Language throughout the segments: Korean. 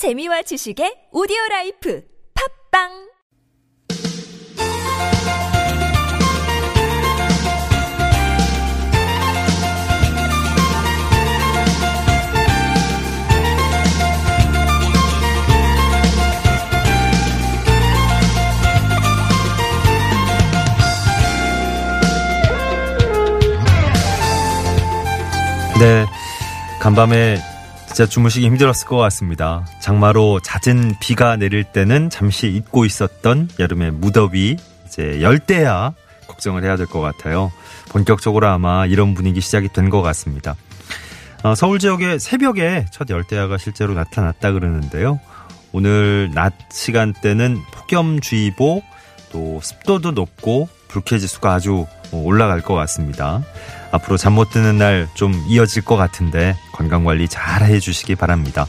재미와 지식의 오디오 라이프 팝빵 네. 간밤에 진짜 주무시기 힘들었을 것 같습니다. 장마로 잦은 비가 내릴 때는 잠시 잊고 있었던 여름의 무더위, 이제 열대야 걱정을 해야 될 것 같아요. 본격적으로 아마 이런 분위기 시작이 된 것 같습니다. 어, 서울 지역에 새벽에 첫 열대야가 실제로 나타났다 그러는데요. 오늘 낮 시간대는 폭염주의보 또 습도도 높고 불쾌지수가 아주 올라갈 것 같습니다. 앞으로 잠 못 드는 날 좀 이어질 것 같은데 건강 관리 잘 해주시기 바랍니다.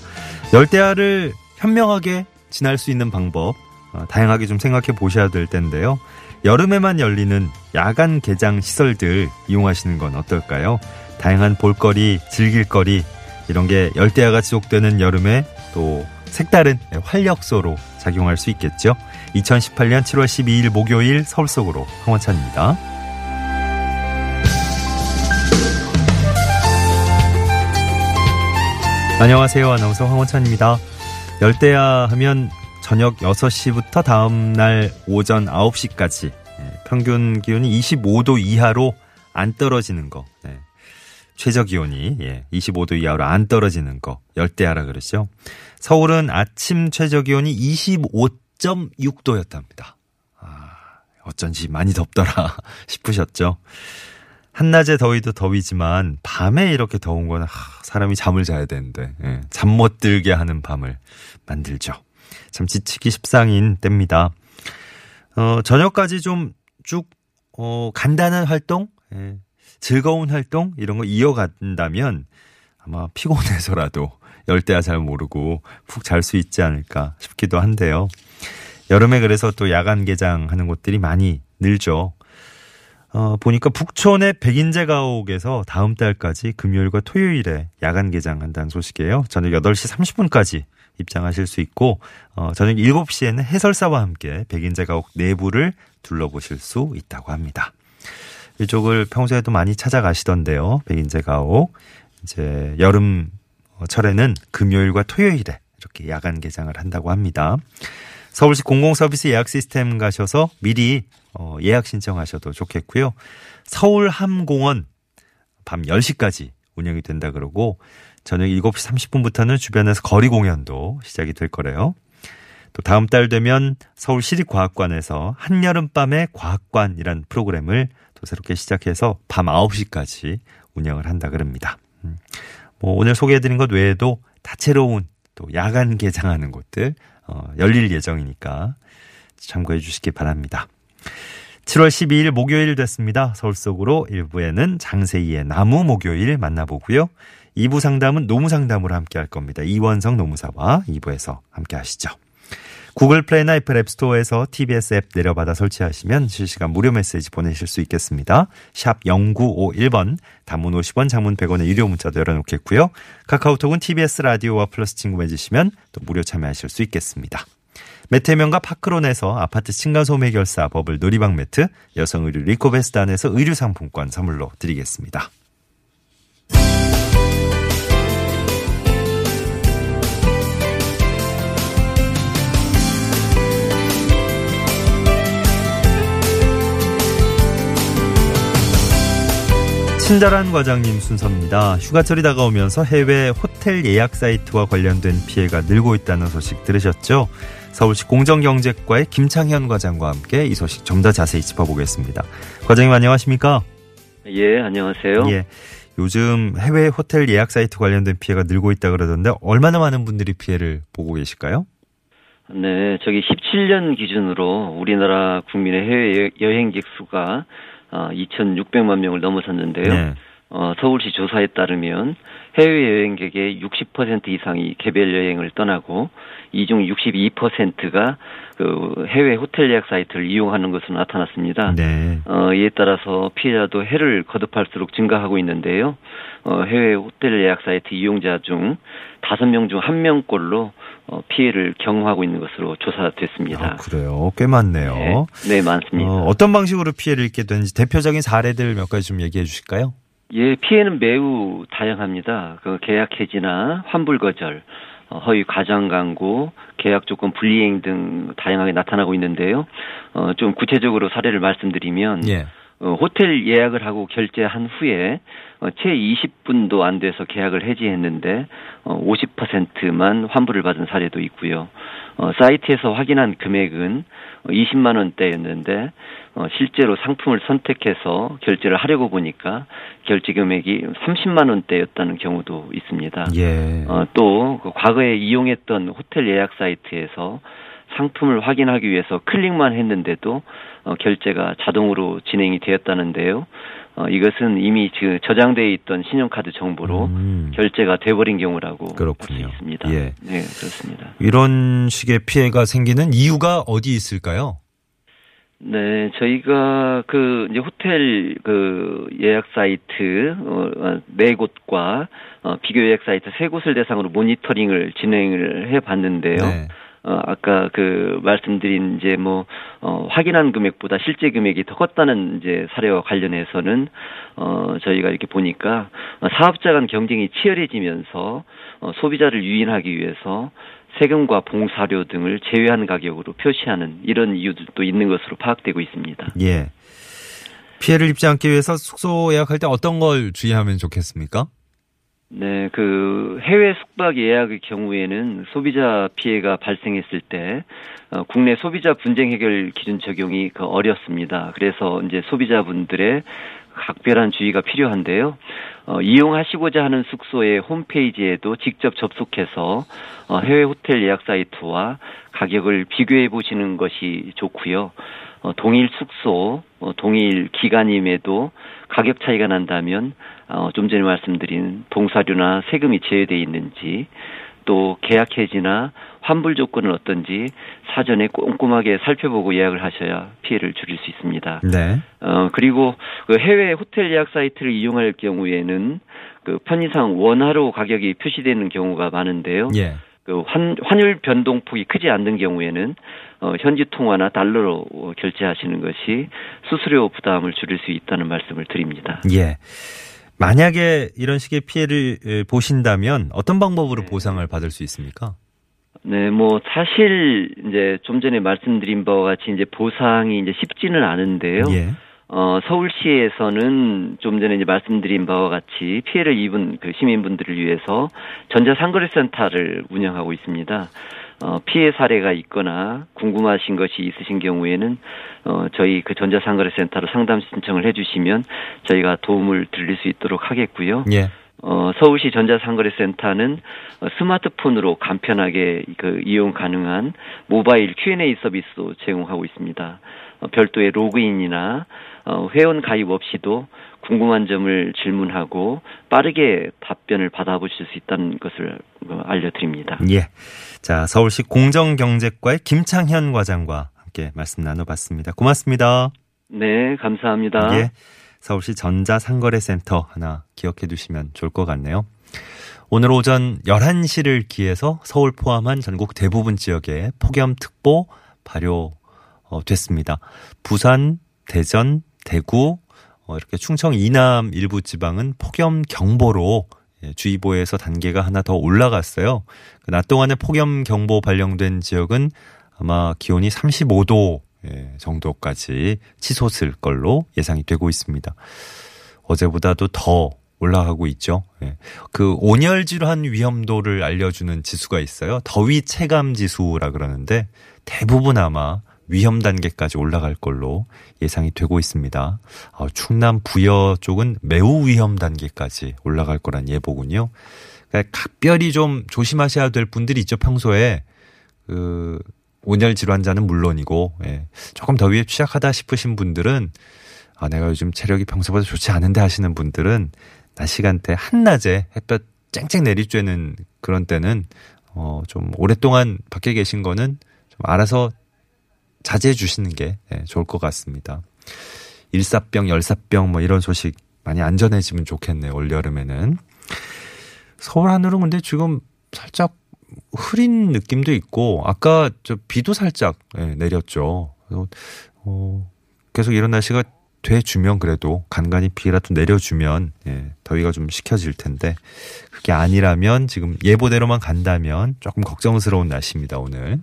열대야를 현명하게 지날 수 있는 방법 어, 다양하게 좀 생각해 보셔야 될 텐데요. 여름에만 열리는 야간 개장 시설들 이용하시는 건 어떨까요? 다양한 볼거리, 즐길거리 이런 게 열대야가 지속되는 여름에 또 색다른 활력소로 작용할 수 있겠죠. 2018년 7월 12일 목요일 서울 속으로 황원찬입니다. 안녕하세요. 아나운서 황원찬입니다. 열대야 하면 저녁 6시부터 다음날 오전 9시까지 평균 기온이 25도 이하로 안 떨어지는 거. 네. 최저 기온이 예, 25도 이하로 안 떨어지는 거. 열대야라 그러죠. 서울은 아침 최저 기온이 25.6도였답니다. 아, 어쩐지 많이 덥더라 싶으셨죠? 한낮의 더위도 더위지만 밤에 이렇게 더운 건 사람이 잠을 자야 되는데 예, 잠못 들게 하는 밤을 만들죠. 참 지치기 십상인 때입니다. 어, 저녁까지 좀쭉 어, 간단한 활동, 예, 즐거운 활동 이런 거 이어간다면 아마 피곤해서라도 열대야 잘 모르고 푹 잘 수 있지 않을까 싶기도 한데요. 여름에 그래서 또 야간 개장하는 곳들이 많이 늘죠. 어, 보니까 북촌의 백인제 가옥에서 다음 달까지 금요일과 토요일에 야간 개장한다는 소식이에요. 저녁 8시 30분까지 입장하실 수 있고 어, 저녁 7시에는 해설사와 함께 백인제 가옥 내부를 둘러보실 수 있다고 합니다. 이쪽을 평소에도 많이 찾아가시던데요. 백인제 가옥. 이제 여름 철에는 금요일과 토요일에 이렇게 야간 개장을 한다고 합니다. 서울시 공공서비스 예약 시스템 가셔서 미리 어, 예약 신청하셔도 좋겠고요. 서울함공원 밤 10시까지 운영이 된다 그러고 저녁 7시 30분부터는 주변에서 거리 공연도 시작이 될 거래요. 또 다음 달 되면 서울시립과학관에서 한여름밤의 과학관이란 프로그램을 또 새롭게 시작해서 밤 9시까지 운영을 한다 그럽니다. 음. 뭐 오늘 소개해드린 것 외에도 다채로운 또 야간 개장하는 곳들 어, 열릴 예정이니까 참고해 주시기 바랍니다. 7월 12일 목요일 됐습니다. 서울 속으로 1부에는 장세희의 나무 목요일 만나보고요. 2부 상담은 노무 상담으로 함께 할 겁니다. 이원성 노무사와 2부에서 함께 하시죠. 구글 플레이나 애플 앱스토어에서 TBS 앱 내려받아 설치하시면 실시간 무료 메시지 보내실 수 있겠습니다. 샵 0951번, 단문 50원, 장문 100원의 유료 문자도 열어놓겠고요. 카카오톡은 TBS 라디오와 플러스 친구 맺으시면 또 무료 참여하실 수 있겠습니다. 매태명과 파크론에서 아파트 층간소음 해결사 버블 놀이방 매트, 여성 의류 리코베스단에서 의류 상품권 선물로 드리겠습니다. 친절한 과장님 순서입니다. 휴가철이 다가오면서 해외 호텔 예약 사이트와 관련된 피해가 늘고 있다는 소식 들으셨죠? 서울시 공정경제과의 김창현 과장과 함께 이 소식 좀 더 자세히 짚어보겠습니다. 과장님 안녕하십니까? 예, 안녕하세요. 예. 요즘 해외 호텔 예약 사이트 관련된 피해가 늘고 있다 그러던데 얼마나 많은 분들이 피해를 보고 계실까요? 네, 저기 17년 기준으로 우리나라 국민의 해외 여행객 수가 2,600만 어, 명을 넘어섰는데요. 네. 어, 서울시 조사에 따르면 해외여행객의 60% 이상이 개별 여행을 떠나고 이 중 62%가 그 해외 호텔 예약 사이트를 이용하는 것으로 나타났습니다. 네. 어, 이에 따라서 피해자도 해를 거듭할수록 증가하고 있는데요. 어, 해외 호텔 예약 사이트 이용자 중 5명 중 1명꼴로 어, 피해를 경험하고 있는 것으로 조사됐습니다. 아, 그래요. 꽤 많네요. 네, 네 많습니다. 어, 떤 방식으로 피해를 입게 되는지 대표적인 사례들 몇 가지 좀 얘기해 주실까요? 예, 피해는 매우 다양합니다. 그 계약 해지나 환불 거절, 어, 허위 과장 광고, 계약 조건 불이행 등 다양하게 나타나고 있는데요. 어, 좀 구체적으로 사례를 말씀드리면 예. 어, 호텔 예약을 하고 결제한 후에 어, 채 20분도 안 돼서 계약을 해지했는데 어, 50%만 환불을 받은 사례도 있고요. 어, 사이트에서 확인한 금액은 20만 원대였는데 어, 실제로 상품을 선택해서 결제를 하려고 보니까 결제 금액이 30만 원대였다는 경우도 있습니다. 예. 어, 또그 과거에 이용했던 호텔 예약 사이트에서 상품을 확인하기 위해서 클릭만 했는데도 어, 결제가 자동으로 진행이 되었다는데요. 어, 이것은 이미 그 저장되어 있던 신용카드 정보로 음. 결제가 돼버린 경우라고. 볼수 있습니다. 예. 네, 그렇습니다. 이런 식의 피해가 생기는 이유가 어디 있을까요? 네, 저희가 그 이제 호텔 그 예약 사이트 어, 어, 네 곳과 어, 비교 예약 사이트 세 곳을 대상으로 모니터링을 진행을 해 봤는데요. 네. 어, 아까 그 말씀드린 이제 뭐, 어, 확인한 금액보다 실제 금액이 더 컸다는 이제 사례와 관련해서는, 어, 저희가 이렇게 보니까 어, 사업자 간 경쟁이 치열해지면서, 어, 소비자를 유인하기 위해서 세금과 봉사료 등을 제외한 가격으로 표시하는 이런 이유들도 있는 것으로 파악되고 있습니다. 예. 피해를 입지 않기 위해서 숙소 예약할 때 어떤 걸 주의하면 좋겠습니까? 네, 그 해외 숙박 예약의 경우에는 소비자 피해가 발생했을 때 어, 국내 소비자 분쟁 해결 기준 적용이 그 어렵습니다. 그래서 이제 소비자분들의 각별한 주의가 필요한데요. 어, 이용하시고자 하는 숙소의 홈페이지에도 직접 접속해서 어, 해외 호텔 예약 사이트와 가격을 비교해 보시는 것이 좋고요. 어, 동일 숙소, 어, 동일 기간임에도 가격 차이가 난다면 어, 좀 전에 말씀드린 봉사료나 세금이 제외돼 있는지 또 계약 해지나 환불 조건은 어떤지 사전에 꼼꼼하게 살펴보고 예약을 하셔야 피해를 줄일 수 있습니다. 네. 어 그리고 그 해외 호텔 예약 사이트를 이용할 경우에는 그 편의상 원화로 가격이 표시되는 경우가 많은데요. 예. 그 환, 환율 변동폭이 크지 않는 경우에는 어, 현지 통화나 달러로 어, 결제하시는 것이 수수료 부담을 줄일 수 있다는 말씀을 드립니다. 예. 만약에 이런 식의 피해를 에, 보신다면 어떤 방법으로 네. 보상을 받을 수 있습니까? 네, 뭐 사실 이제 좀 전에 말씀드린 바와 같이 이제 보상이 이제 쉽지는 않은데요. 예. 어, 서울시에서는 좀 전에 이제 말씀드린 바와 같이 피해를 입은 그 시민분들을 위해서 전자상거래센터를 운영하고 있습니다. 어, 피해 사례가 있거나 궁금하신 것이 있으신 경우에는 어, 저희 그 전자상거래센터로 상담 신청을 해주시면 저희가 도움을 드릴 수 있도록 하겠고요. 예. 어, 서울시 전자상거래센터는 어, 스마트폰으로 간편하게 그 이용 가능한 모바일 Q&A 서비스도 제공하고 있습니다. 어, 별도의 로그인이나 어, 회원 가입 없이도 궁금한 점을 질문하고 빠르게 답변을 받아보실 수 있다는 것을 어, 알려드립니다. 예. 자, 서울시 공정경제과의 김창현 과장과 함께 말씀 나눠봤습니다. 고맙습니다. 네, 감사합니다. 예. 서울시 전자상거래센터 하나 기억해 두시면 좋을 것 같네요. 오늘 오전 11시를 기해서 서울 포함한 전국 대부분 지역에 폭염특보 발효됐습니다. 부산, 대전, 대구, 어, 이렇게 충청 이남 일부 지방은 폭염 경보로 예, 주의보에서 단계가 하나 더 올라갔어요. 그낮 동안에 폭염 경보 발령된 지역은 아마 기온이 35도 예, 정도까지 치솟을 걸로 예상이 되고 있습니다. 어제보다도 더 올라가고 있죠. 예. 그 온열 질환 위험도를 알려주는 지수가 있어요. 더위 체감 지수라 그러는데 대부분 아마 위험 단계까지 올라갈 걸로 예상이 되고 있습니다. 어, 충남 부여 쪽은 매우 위험 단계까지 올라갈 거란 예보군요. 그러니까 각별히 좀 조심하셔야 될 분들이 있죠. 평소에 그 온열 질환자는 물론이고 예. 조금 더위에 취약하다 싶으신 분들은 아 내가 요즘 체력이 평소보다 좋지 않은데 하시는 분들은 낮 시간대 한낮에 햇볕 쨍쨍 내리쬐는 그런 때는 어 좀 오랫동안 밖에 계신 거는 좀 알아서 자제해 주시는 게 예, 좋을 것 같습니다. 일사병, 열사병 뭐 이런 소식 많이 안전해지면 좋겠네요. 올 여름에는. 서울 하늘은 근데 지금 살짝 흐린 느낌도 있고 아까 저 비도 살짝 예, 내렸죠. 그래서 어, 계속 이런 날씨가 돼주면 그래도 간간히 비라도 내려주면 예, 더위가 좀 식혀질 텐데 그게 아니라면 지금 예보대로만 간다면 조금 걱정스러운 날씨입니다 오늘.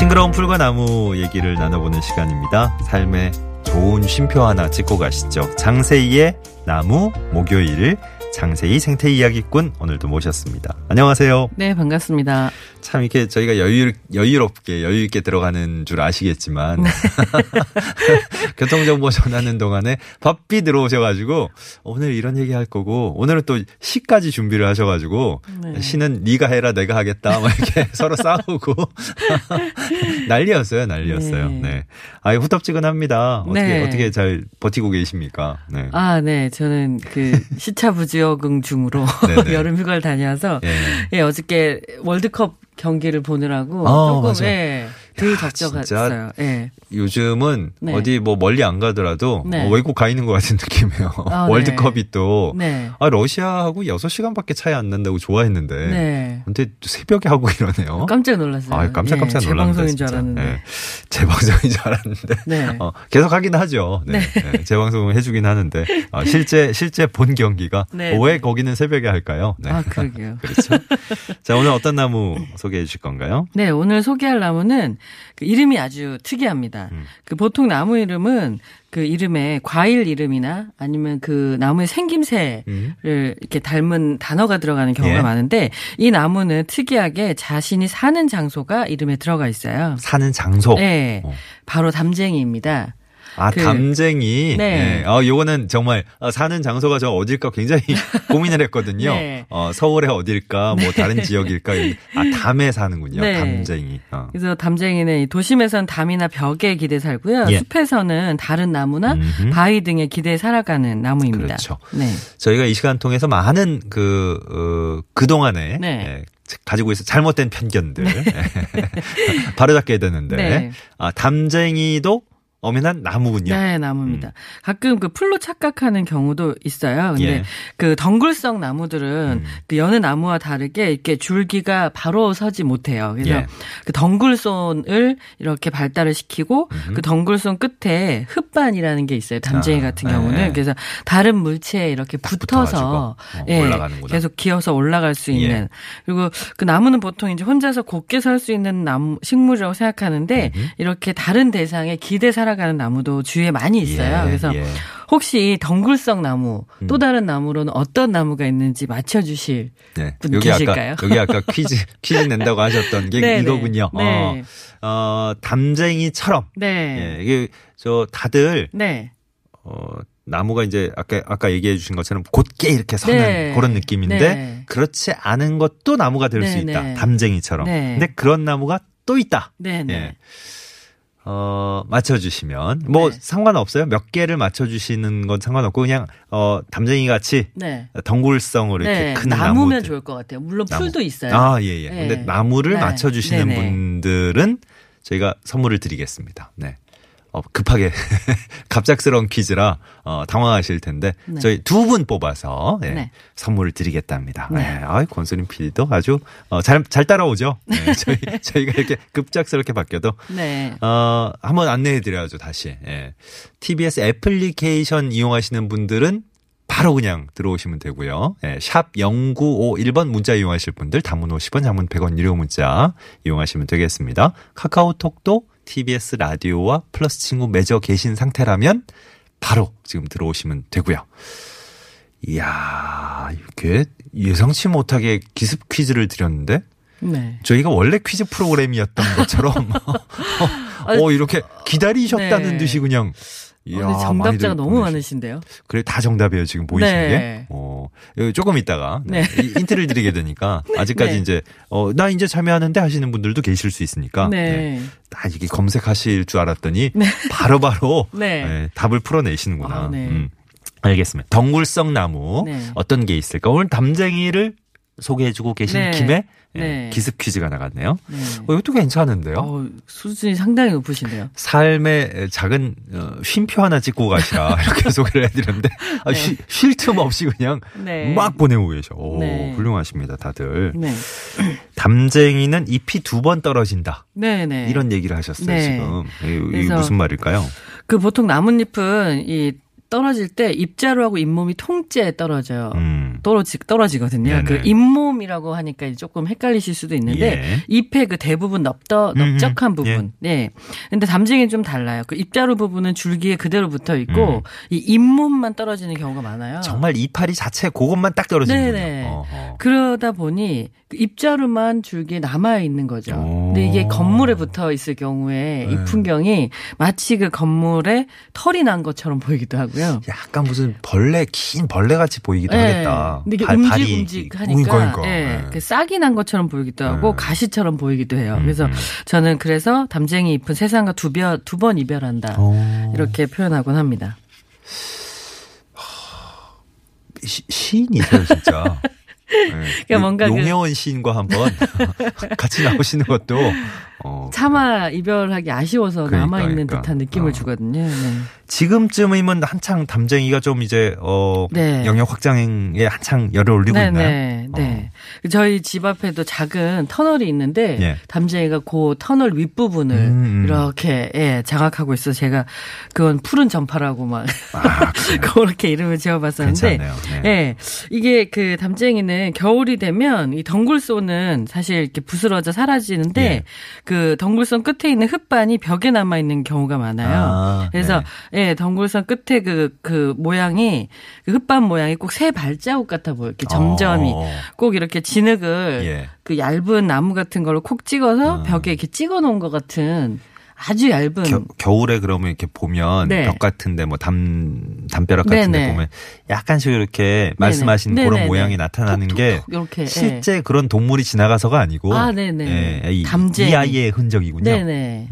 싱그러운 풀과 나무 얘기를 나눠보는 시간입니다. 삶의 좋은 쉼표 하나 찍고 가시죠. 장세희의 나무 목요일 장세희 생태 이야기꾼 오늘도 모셨습니다. 안녕하세요. 네, 반갑습니다. 참 이렇게 저희가 여유 여유롭게 여유 있게 들어가는 줄 아시겠지만 네. 교통 정보 전하는 동안에 바삐 들어오셔 가지고 오늘 이런 얘기 할 거고 오늘은 또 시까지 준비를 하셔 가지고 네. 시는 네가 해라 내가 하겠다 막 이렇게 서로 싸우고 난리였어요 난리였어요. 네. 네. 아 후덥지근합니다. 어떻게 네. 어떻게 잘 버티고 계십니까? 네. 아 네, 저는 그 시차 부지 역응 중으로 여름 휴가를 다녀와서 예. 예 어저께 월드컵 경기를 보느라고 어, 조금 예. 덜 적적했어요. 예. 요즘은 네. 어디 뭐 멀리 안 가더라도 네. 어, 외국 가 있는 것 같은 느낌이에요. 아, 네. 월드컵이 또 네. 아, 러시아하고 6시간밖에 차이 안 난다고 좋아했는데 네. 근데 새벽에 하고 이러네요. 깜짝 놀랐어요. 아, 깜짝깜짝 예, 놀랐는데. 재방송인 줄 알았는데. 네. 재방송인 줄 알았는데. 어, 계속 하긴 하죠. 네. 네. 재방송을 해주긴 하는데 아, 실제 실제 본 경기가 어, 왜 거기는 새벽에 할까요? 아, 그러게요. 그렇죠. 자, 오늘 어떤 나무 소개해 주실 건가요? 네, 오늘 소개할 나무는 그 이름이 아주 특이합니다. 음. 그 보통 나무 이름은 그 이름에 과일 이름이나 아니면 그 나무의 생김새를 음. 이렇게 닮은 단어가 들어가는 경우가 예. 많은데 이 나무는 특이하게 자신이 사는 장소가 이름에 들어가 있어요. 사는 장소? 네. 어. 바로 담쟁이입니다. 아, 그, 담쟁이. 네. 네. 어, 요거는 정말 어, 사는 장소가 저 어딜까 굉장히 고민을 했거든요. 네. 어, 서울에 어딜까, 뭐 다른 네. 지역일까. 아, 담에 사는군요. 네. 담쟁이. 어. 그래서 담쟁이는 도심에서는 담이나 벽에 기대 살고요. 예. 숲에서는 다른 나무나 음흠. 바위 등에 기대 살아가는 나무입니다. 그렇죠. 네. 저희가 이 시간 통해서 많은 그, 어, 그동안에 네. 예, 가지고 있어 잘못된 편견들 네. 바로잡게 되는데 네. 아 담쟁이도 엄연한 나무군요. 네, 나무입니다. 음. 가끔 그 풀로 착각하는 경우도 있어요. 근데 예. 그 덩굴성 나무들은 음. 그 여느 나무와 다르게 이렇게 줄기가 바로 서지 못해요. 그래서 예. 그 덩굴손을 이렇게 발달을 시키고 음흠. 그 덩굴손 끝에 흙반이라는 게 있어요. 담쟁이 아, 같은 경우는 예. 그래서 다른 물체에 이렇게 붙어서 어, 예, 계속 기어서 올라갈 수 있는 예. 그리고 그 나무는 보통 이제 혼자서 곧게 설 수 있는 나무 식물이라고 생각하는데 음흠. 이렇게 다른 대상에 기대 살아 살아가는 나무도 주위에 많이 있어요. 예, 그래서 예. 혹시 덩굴성 나무 음. 또 다른 나무로는 어떤 나무가 있는지 맞춰주실 네. 분 여기 계실까요? 아까, 여기 아까 퀴즈 퀴즈 낸다고 하셨던 게 네, 네. 이거군요. 네. 어, 어, 담쟁이처럼. 네. 예, 이게 저 다들 네. 어, 나무가 이제 아까 아까 얘기해 주신 것처럼 곧게 이렇게 서는 네. 그런 느낌인데 네. 그렇지 않은 것도 나무가 될수 네, 있다. 담쟁이처럼. 근데 그런 나무가 또 있다. 네. 예. 어, 맞춰주시면. 뭐, 네. 상관없어요. 몇 개를 맞춰주시는 건 상관없고, 그냥, 어, 담쟁이 같이. 네. 덩굴성으로 이렇게 네. 큰 나무면 나무들. 좋을 것 같아요. 물론 나무. 풀도 있어요. 아, 예, 예. 네. 근데 나무를 네. 맞춰주시는 네, 분들은 저희가 선물을 드리겠습니다. 네. 어, 급하게 갑작스러운 퀴즈라 어, 당황하실 텐데 네. 저희 두 분 뽑아서 네, 네. 선물을 드리겠답니다. 네. 네. 아, 권수림 PD도 아주 어, 잘, 잘 따라오죠. 네, 저희 저희가 이렇게 급작스럽게 바뀌어도 네. 어, 한번 안내해 드려야죠, 다시. 예. TBS 애플리케이션 이용하시는 분들은 바로 그냥 들어오시면 되고요. 예, 샵 0951번 문자 이용하실 분들 단문 50원, 장문 100원 유료 문자 이용하시면 되겠습니다. 카카오톡도 TBS 라디오와 플러스 친구 맺어 계신 상태라면 바로 지금 들어오시면 되고요. 이야, 이렇게 예상치 못하게 기습 퀴즈를 드렸는데 네. 저희가 원래 퀴즈 프로그램이었던 것처럼 어, 이렇게 기다리셨다는 네. 듯이 그냥 이야, 어, 정답자가 너무 많으신데요. 그래 다 정답이에요 지금 보이시는 네. 게. 어, 조금 있다가 네. 네. 인트를 드리게 되니까 아직까지 네. 이제 어, 나 이제 참여하는데 하시는 분들도 계실 수 있으니까. 네. 네. 딱 이게 검색하실 줄 알았더니 네. 바로바로 네. 답을 풀어내시는구나. 아, 음. 알겠습니다. 덩굴성 나무 어떤 게 있을까? 오늘 담쟁이를 소개해주고 계신 네. 김에 예, 네. 기습 퀴즈가 나갔네요. 네. 어, 이것도 괜찮은데요. 어, 수준이 상당히 높으신데요. 삶의 작은 어, 쉼표 하나 찍고 가시라 이렇게 소개를 해드렸는데 아, 쉬- 쉴틈 없이 그냥 네. 막 보내고 계셔. 오, 네. 훌륭하십니다, 다들. 네. 담쟁이는 잎이 두 번 떨어진다. 네, 네. 이런 얘기를 하셨어요, 네. 지금. 이- 그래서- 무슨 말일까요? 그 보통 나뭇잎은 이 떨어질 때 잎자루하고 잎몸이 통째 떨어져요. 음. 떨어지, 떨어지거든요. 네네. 그 잎몸이라고 하니까 조금 헷갈리실 수도 있는데 예. 잎의 그 대부분 넓더, 음, 넓적한 음. 부분. 네. 근데 담쟁이는 좀 달라요. 그 잎자루 부분은 줄기에 그대로 붙어 있고 음. 이 잎몸만 떨어지는 경우가 많아요. 정말 이파리 자체 그것만 딱. 네네. 어허. 그러다 보니 그 잎자루만 줄기에 남아 있는 거죠. 오. 근데 이게 건물에 붙어 있을 경우에 이 네. 풍경이 마치 그 건물에 털이 난 것처럼 보이기도 하고요. 약간 무슨 벌레 긴 벌레 같이 보이기도 네. 하겠다. 근데 이게 발- 움직움직하니까 그러니까. 예, 네. 그 싹이 난 것처럼 보이기도 하고 네. 가시처럼 보이기도 해요. 음, 그래서 음. 저는 그래서 담쟁이 잎은 세상과 두두 번 이별한다. 어. 이렇게 표현하곤 합니다. 시, 시인이세요, 진짜. 네. 그러니까 뭔가 그- 용혜원 시인과 한번 같이 나오시는 것도 어, 차마 이별하기 아쉬워서 그러니까, 남아 있는 그러니까. 듯한 느낌을 어. 주거든요. 네. 지금쯤이면 한창 담쟁이가 좀 이제 어 네. 영역 확장에 한창 열을 올리고 네, 있나요? 네, 네. 저희 집 앞에도 작은 터널이 있는데 예. 담쟁이가 그 터널 윗부분을 음, 음. 이렇게 예, 장악하고 있어. 제가 그건 푸른 전파라고 막 아. 그렇게 이름을 지어봤었는데 괜찮네요. 네. 예, 이게 그 담쟁이는 겨울이 되면 이 덩굴소는 사실 이렇게 부스러져 사라지는데 예. 그 덩굴선 끝에 있는 흙반이 벽에 남아 있는 경우가 많아요. 아, 그래서 예, 덩굴선 끝에 그그 모양이 그 흙반 모양이 꼭 새 발자국 같아 보여. 이렇게 점점이 어. 꼭 이렇게 진흙을 예. 그 얇은 나무 같은 걸로 콕 찍어서 어. 벽에 이렇게 찍어 놓은 것 같은 아주 얇은 겨, 겨울에 그러면 이렇게 보면 네. 벽 같은데 뭐 담 담벼락 같은데 네네. 보면 약간씩 이렇게 말씀하신 네네. 그런 네네네. 모양이 나타나는 게 이렇게 예. 실제 그런 동물이 지나가서가 아니고 아, 네네. 예, 이. 이 아이의 흔적이군요. 네네.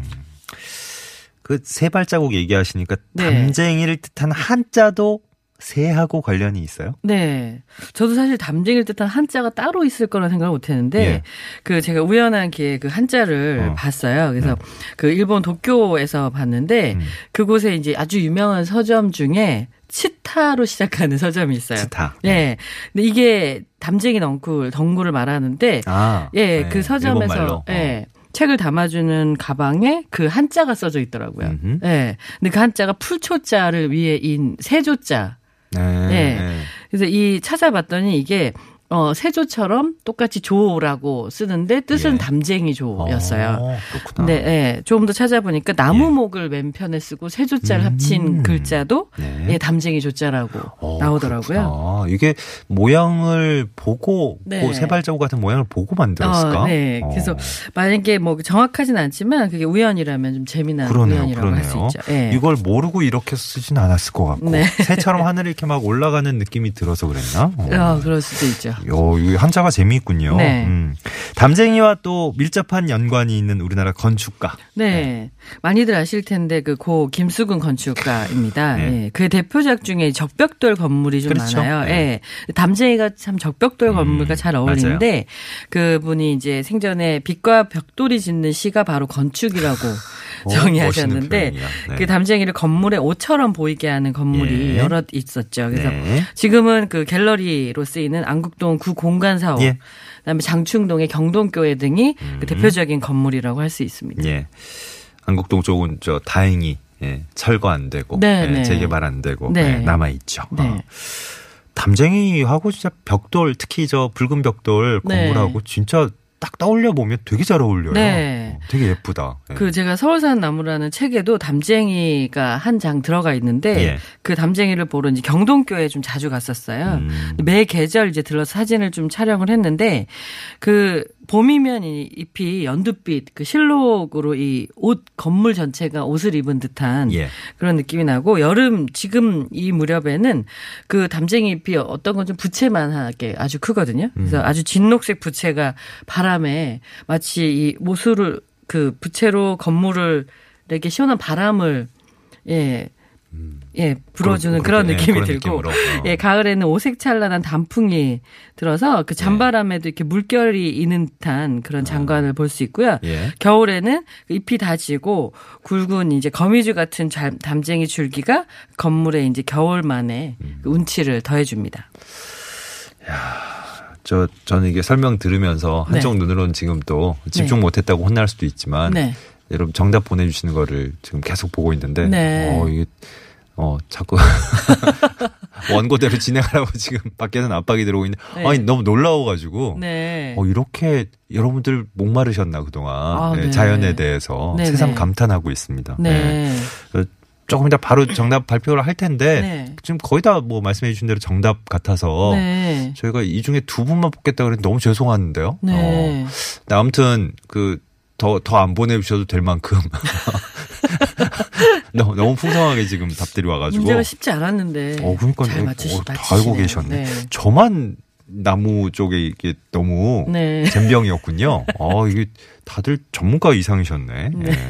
그세 발자국 얘기하시니까 네. 담쟁이를 뜻한 한자도 새하고 관련이 있어요? 네. 저도 사실 담쟁이를 뜻한 한자가 따로 있을 거라 생각을 못 했는데, 예. 그 제가 우연한 기회에 그 한자를 어. 봤어요. 그래서 그 일본 도쿄에서 봤는데, 음. 그곳에 이제 아주 유명한 서점 중에 치타로 시작하는 서점이 있어요. 치타. 예. 근데 이게 담쟁이 덩굴, 덩굴을 말하는데, 아, 예, 네, 그. 서점에서, 예. 책을 담아주는 가방에 그 한자가 써져 있더라고요. 예. 근데 그 한자가 풀초자를 위에 인 세조자. 네. 네. 네. 그래서 이 찾아봤더니 이게 어 세조처럼 똑같이 조라고 쓰는데 뜻은 예. 담쟁이 조였어요. 어, 그렇구나. 근데 예, 조금 더 찾아보니까 나무목을 맨편에 쓰고 세조자를 음. 합친 글자도 네. 예, 담쟁이 조자라고 어, 나오더라고요. 그렇구나. 이게 모양을 보고 네. 그 세발자국 같은 모양을 보고 만들었을까? 어, 네. 어. 그래서 만약에 뭐 정확하진 않지만 그게 우연이라면 좀 재미난 그러네요, 우연이라고 할수 그러네요. 있죠. 예. 이걸 모르고 이렇게 쓰진 않았을 것 같고 네. 새처럼 하늘이 이렇게 막 올라가는 느낌이 들어서 그랬나? 어. 어, 그럴 수도 있죠. 요, 이 한자가 재미있군요. 네. 음. 담쟁이와 또 밀접한 연관이 있는 우리나라 건축가. 네. 많이들 아실 텐데 그 고 김수근 건축가입니다. 네. 예. 그 대표작 중에 적벽돌 건물이 좀 그렇죠. 많아요. 네. 예. 담쟁이가 참 적벽돌 음, 건물과 잘 어울리는데 그분이 이제 생전에 빛과 벽돌이 짓는 시가 바로 건축이라고 어, 정의하셨는데 멋있는 표현이야. 네. 그 담쟁이를 건물의 옷처럼 보이게 하는 건물이 예. 여럿 있었죠. 그래서 네. 지금은 그 갤러리로 쓰이는 안국동 구 공간 사업, 예. 그다음에 장충동의 경동교회 등이 그 대표적인 건물이라고 할 수 있습니다. 예. 안국동 쪽은 저 다행히 예, 철거 안 되고 네, 예, 네. 재개발 안 되고 네. 예, 남아 있죠. 네. 어. 담쟁이하고 진짜 벽돌 특히 저 붉은 벽돌 네. 건물하고 진짜 딱 떠올려 보면 되게 잘 어울려요. 네. 어, 되게 예쁘다. 예. 그 제가 서울산 나무라는 책에도 담쟁이가 한 장 들어가 있는데 예. 그 담쟁이를 보러 이제 경동교에 좀 자주 갔었어요. 음. 매 계절 이제 들러서 사진을 좀 촬영을 했는데 그 봄이면 이 잎이 연두빛 그 실록으로 이 옷 건물 전체가 옷을 입은 듯한 예. 그런 느낌이 나고 여름 지금 이 무렵에는 그 담쟁이 잎이 어떤 건 좀 부채만하게 아주 크거든요. 그래서 음. 아주 진녹색 부채가 바람에 마치 이 모수를 그 부채로 건물을 이렇게 시원한 바람을 예 예, 불어주는 그런 그렇게, 예, 느낌이 그런 들고, 느낌으로. 어. 예, 가을에는 오색찬란한 단풍이 들어서 그 잔바람에도 이렇게 물결이 있는 듯한 그런 장관을 볼수 있고요. 예. 겨울에는 그 잎이 다 지고 굵은 이제 거미줄 같은 잠- 담쟁이 줄기가 건물에 이제 겨울만에 음. 그 운치를 더해줍니다. 저 저는 이게 설명 들으면서 한쪽 눈으로는 지금 또 집중 네. 못했다고 혼날 수도 있지만 네. 여러분 정답 보내주시는 거를 지금 계속 보고 있는데 네. 어 이게 어 자꾸 원고대로 진행하라고 지금 밖에서는 압박이 들어오고 있는데 네. 아니 너무 놀라워가지고 네. 어 이렇게 여러분들 목마르셨나 그동안 아, 네, 네. 자연에 대해서 네, 새삼 네. 감탄하고 있습니다. 네. 어, 조금 이따 바로 정답 발표를 할 텐데 네. 지금 거의 다 뭐 말씀해 주신 대로 정답 같아서 네. 저희가 이 중에 두 분만 뽑겠다 그랬는데 너무 죄송한데요. 네. 어. 아무튼 그 더 더 안 보내주셔도 될 만큼 너무, 너무 풍성하게 지금 답들이 와가지고 문제가 쉽지 않았는데. 어 그러니까 잘 어, 맞추시, 어, 다 알고 맞추시네요. 계셨네. 네. 저만 나무 쪽에 이게 너무 네. 젬병이었군요. 어 이게 다들 전문가 이상이셨네. 네. 예.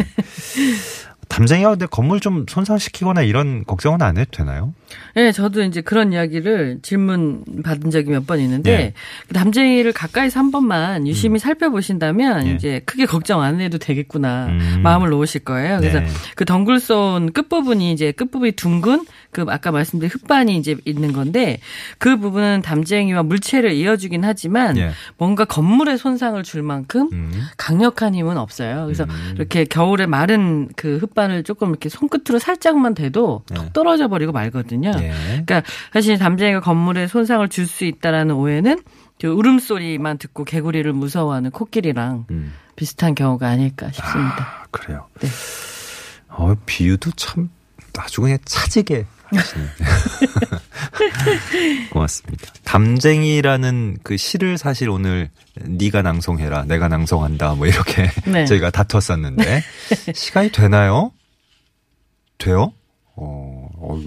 담쟁이가 근데 건물 좀 손상시키거나 이런 걱정은 안 해도 되나요? 네, 저도 이제 그런 이야기를 질문 받은 적이 몇 번 있는데 네. 그 담쟁이를 가까이서 한 번만 유심히 살펴보신다면 예. 이제 크게 걱정 안 해도 되겠구나 음. 마음을 놓으실 거예요. 그래서 네. 그 덩굴손 끝부분이 이제 끝부분이 둥근 그 아까 말씀드린 흙반이 이제 있는 건데 그 부분은 담쟁이와 물체를 이어주긴 하지만 예. 뭔가 건물에 손상을 줄 만큼 음. 강력한 힘은 없어요. 그래서 음. 이렇게 겨울에 마른 그 흙반 을 조금 이렇게 손끝으로 살짝만 대도 네. 톡 떨어져 버리고 말거든요. 예. 그러니까 사실 담쟁이가 건물에 손상을 줄 수 있다라는 오해는 그 울음소리만 듣고 개구리를 무서워하는 코끼리랑 음. 비슷한 경우가 아닐까 싶습니다. 아, 그래요. 네. 어, 비유도 참 아주 그냥 차지게. 고맙습니다. 담쟁이라는 그 시를 사실 오늘 네가 낭송해라, 내가 낭송한다, 뭐 이렇게 네. 저희가 다퉜었는데 시간이 되나요? 돼요? 어, 어,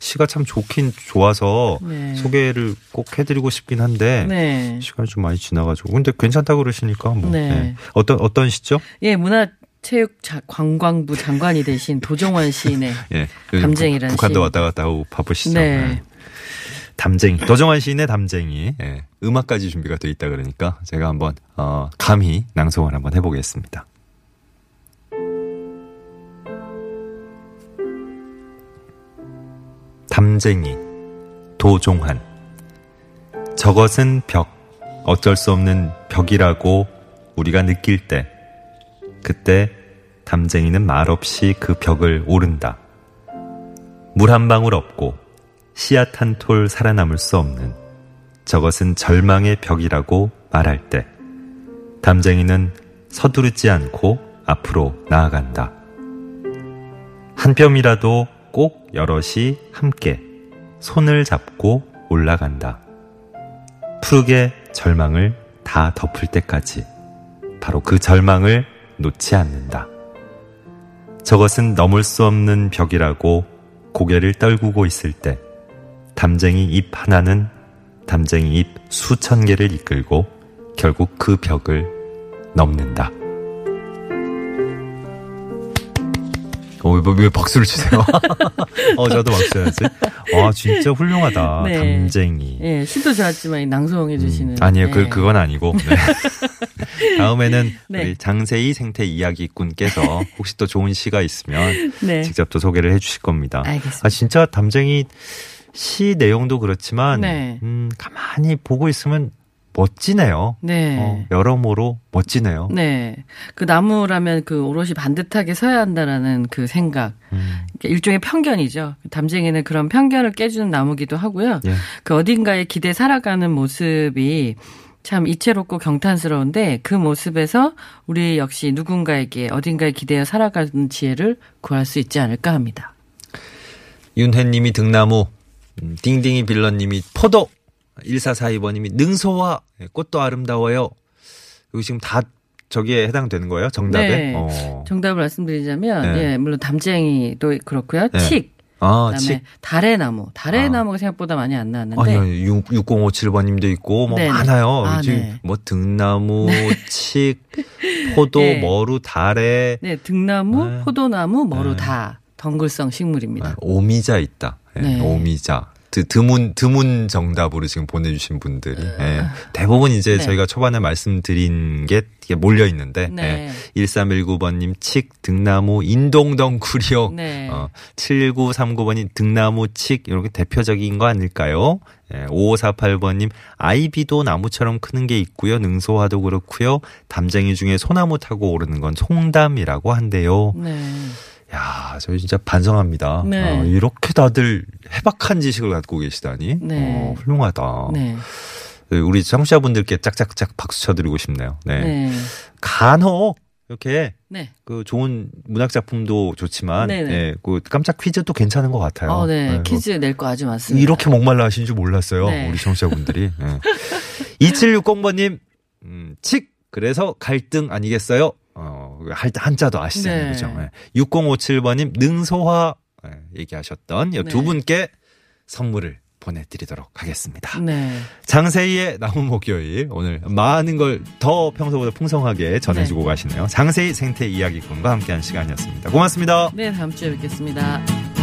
시가 참 좋긴 좋아서 네. 소개를 꼭 해드리고 싶긴 한데 네. 시간이 좀 많이 지나가지고 근데 괜찮다 고 그러시니까 뭐 네. 네. 어떤 어떤 시죠? 예, 문화 체육 자- 관광부 장관이 되신 도종원 시인의 예, 담쟁이라는 북, 북한도 시인. 왔다 갔다 하고 바쁘시죠. 네. 네. 담쟁이 도정환 시인의 담쟁이 예, 음악까지 준비가 돼 있다 그러니까 제가 한번 어, 감히 낭송을 한번 해보겠습니다. 담쟁이 도종환 저것은 벽 어쩔 수 없는 벽이라고 우리가 느낄 때 그때 담쟁이는 말없이 그 벽을 오른다. 물 한 방울 없고 씨앗 한 톨 살아남을 수 없는 저것은 절망의 벽이라고 말할 때 담쟁이는 서두르지 않고 앞으로 나아간다. 한 뼘이라도 꼭 여럿이 함께 손을 잡고 올라간다. 푸르게 절망을 다 덮을 때까지 바로 그 절망을 놓지 않는다. 저것은 넘을 수 없는 벽이라고 고개를 떨구고 있을 때 담쟁이 잎 하나는 담쟁이 잎 수천 개를 이끌고 결국 그 벽을 넘는다. 어, 왜, 왜 박수를 치세요? 어, 저도 박수 쳐야지. 와, 진짜 훌륭하다. 네. 담쟁이. 예, 시도 좋았지만 이 낭송해 주시는 음, 아니에요. 예. 그, 그건 아니고. 네. 다음에는 네. 우리 장세희 생태 이야기꾼께서 혹시 또 좋은 시가 있으면 네. 직접 또 소개를 해 주실 겁니다. 알겠습니다. 아, 진짜 담쟁이 시 내용도 그렇지만, 네. 음, 가만히 보고 있으면 멋지네요. 네. 어, 여러모로 멋지네요. 네. 그 나무라면 그 오롯이 반듯하게 서야 한다라는 그 생각. 음, 일종의 편견이죠. 담쟁이는 그런 편견을 깨주는 나무기도 하고요. 예. 그 어딘가에 기대 살아가는 모습이 참 이채롭고 경탄스러운데 그 모습에서 우리 역시 누군가에게 어딘가에 기대어 살아가는 지혜를 구할 수 있지 않을까 합니다. 윤혜님이 등나무, 음, 딩딩이 빌런님이 포도, 1442번님이 능소와 예, 꽃도 아름다워요. 이거 지금 다 저기에 해당되는 거예요? 정답에? 네. 어. 정답을 말씀드리자면 네. 예, 물론 담쟁이도 그렇고요. 네. 칡, 아, 그다음에 칙. 달의 나무. 달의 아. 나무가 생각보다 많이 안 나왔는데 아니, 아니, 6, 6057번 님도 있고, 뭐, 네네. 많아요. 아, 지금 네. 뭐, 등나무, 칡, 포도, 네. 머루, 달에, 네, 등나무, 네. 포도나무, 머루 네. 다 덩굴성 식물입니다. 아, 오미자 있다. 예, 네. 오미자. 드, 드문 드문 정답으로 지금 보내주신 분들이 예, 대부분 이제 네. 저희가 초반에 말씀드린 게 이게 몰려 있는데 네. 예, 1319번님 칡 등나무 인동덩굴이요. 네. 어, 7939번님 등나무 칡 이렇게 대표적인 거 아닐까요? 예, 5548번님 아이비도 나무처럼 크는 게 있고요. 능소화도 그렇고요. 담쟁이 중에 소나무 타고 오르는 건 송담이라고 한대요. 네. 야, 저희 진짜 반성합니다. 네. 어, 이렇게 다들 해박한 지식을 갖고 계시다니. 네. 어, 훌륭하다. 네. 네, 우리 청취자분들께 짝짝짝 박수 쳐드리고 싶네요. 네. 네. 간혹 이렇게 네. 그 좋은 문학 작품도 좋지만, 네네. 예, 그 깜짝 퀴즈도 괜찮은 것 같아요. 어, 네. 뭐 퀴즈 낼거 아주 많습니다. 이렇게 목말라 하신 줄 몰랐어요. 네. 우리 청취자분들이. 예. 2760번님, 음, 칙! 그래서 갈등 아니겠어요? 어, 할- 한자도 아시잖아요. 네. 그죠? 예. 6057번님, 능소화, 예, 얘기하셨던 이두 네. 분께 선물을 보내드리도록 하겠습니다. 네. 장세희의 나무 목요일. 오늘 많은 걸 더 평소보다 풍성하게 전해주고 가시네요. 장세희 생태 이야기꾼과 함께한 시간이었습니다. 고맙습니다. 네, 다음 주에 뵙겠습니다.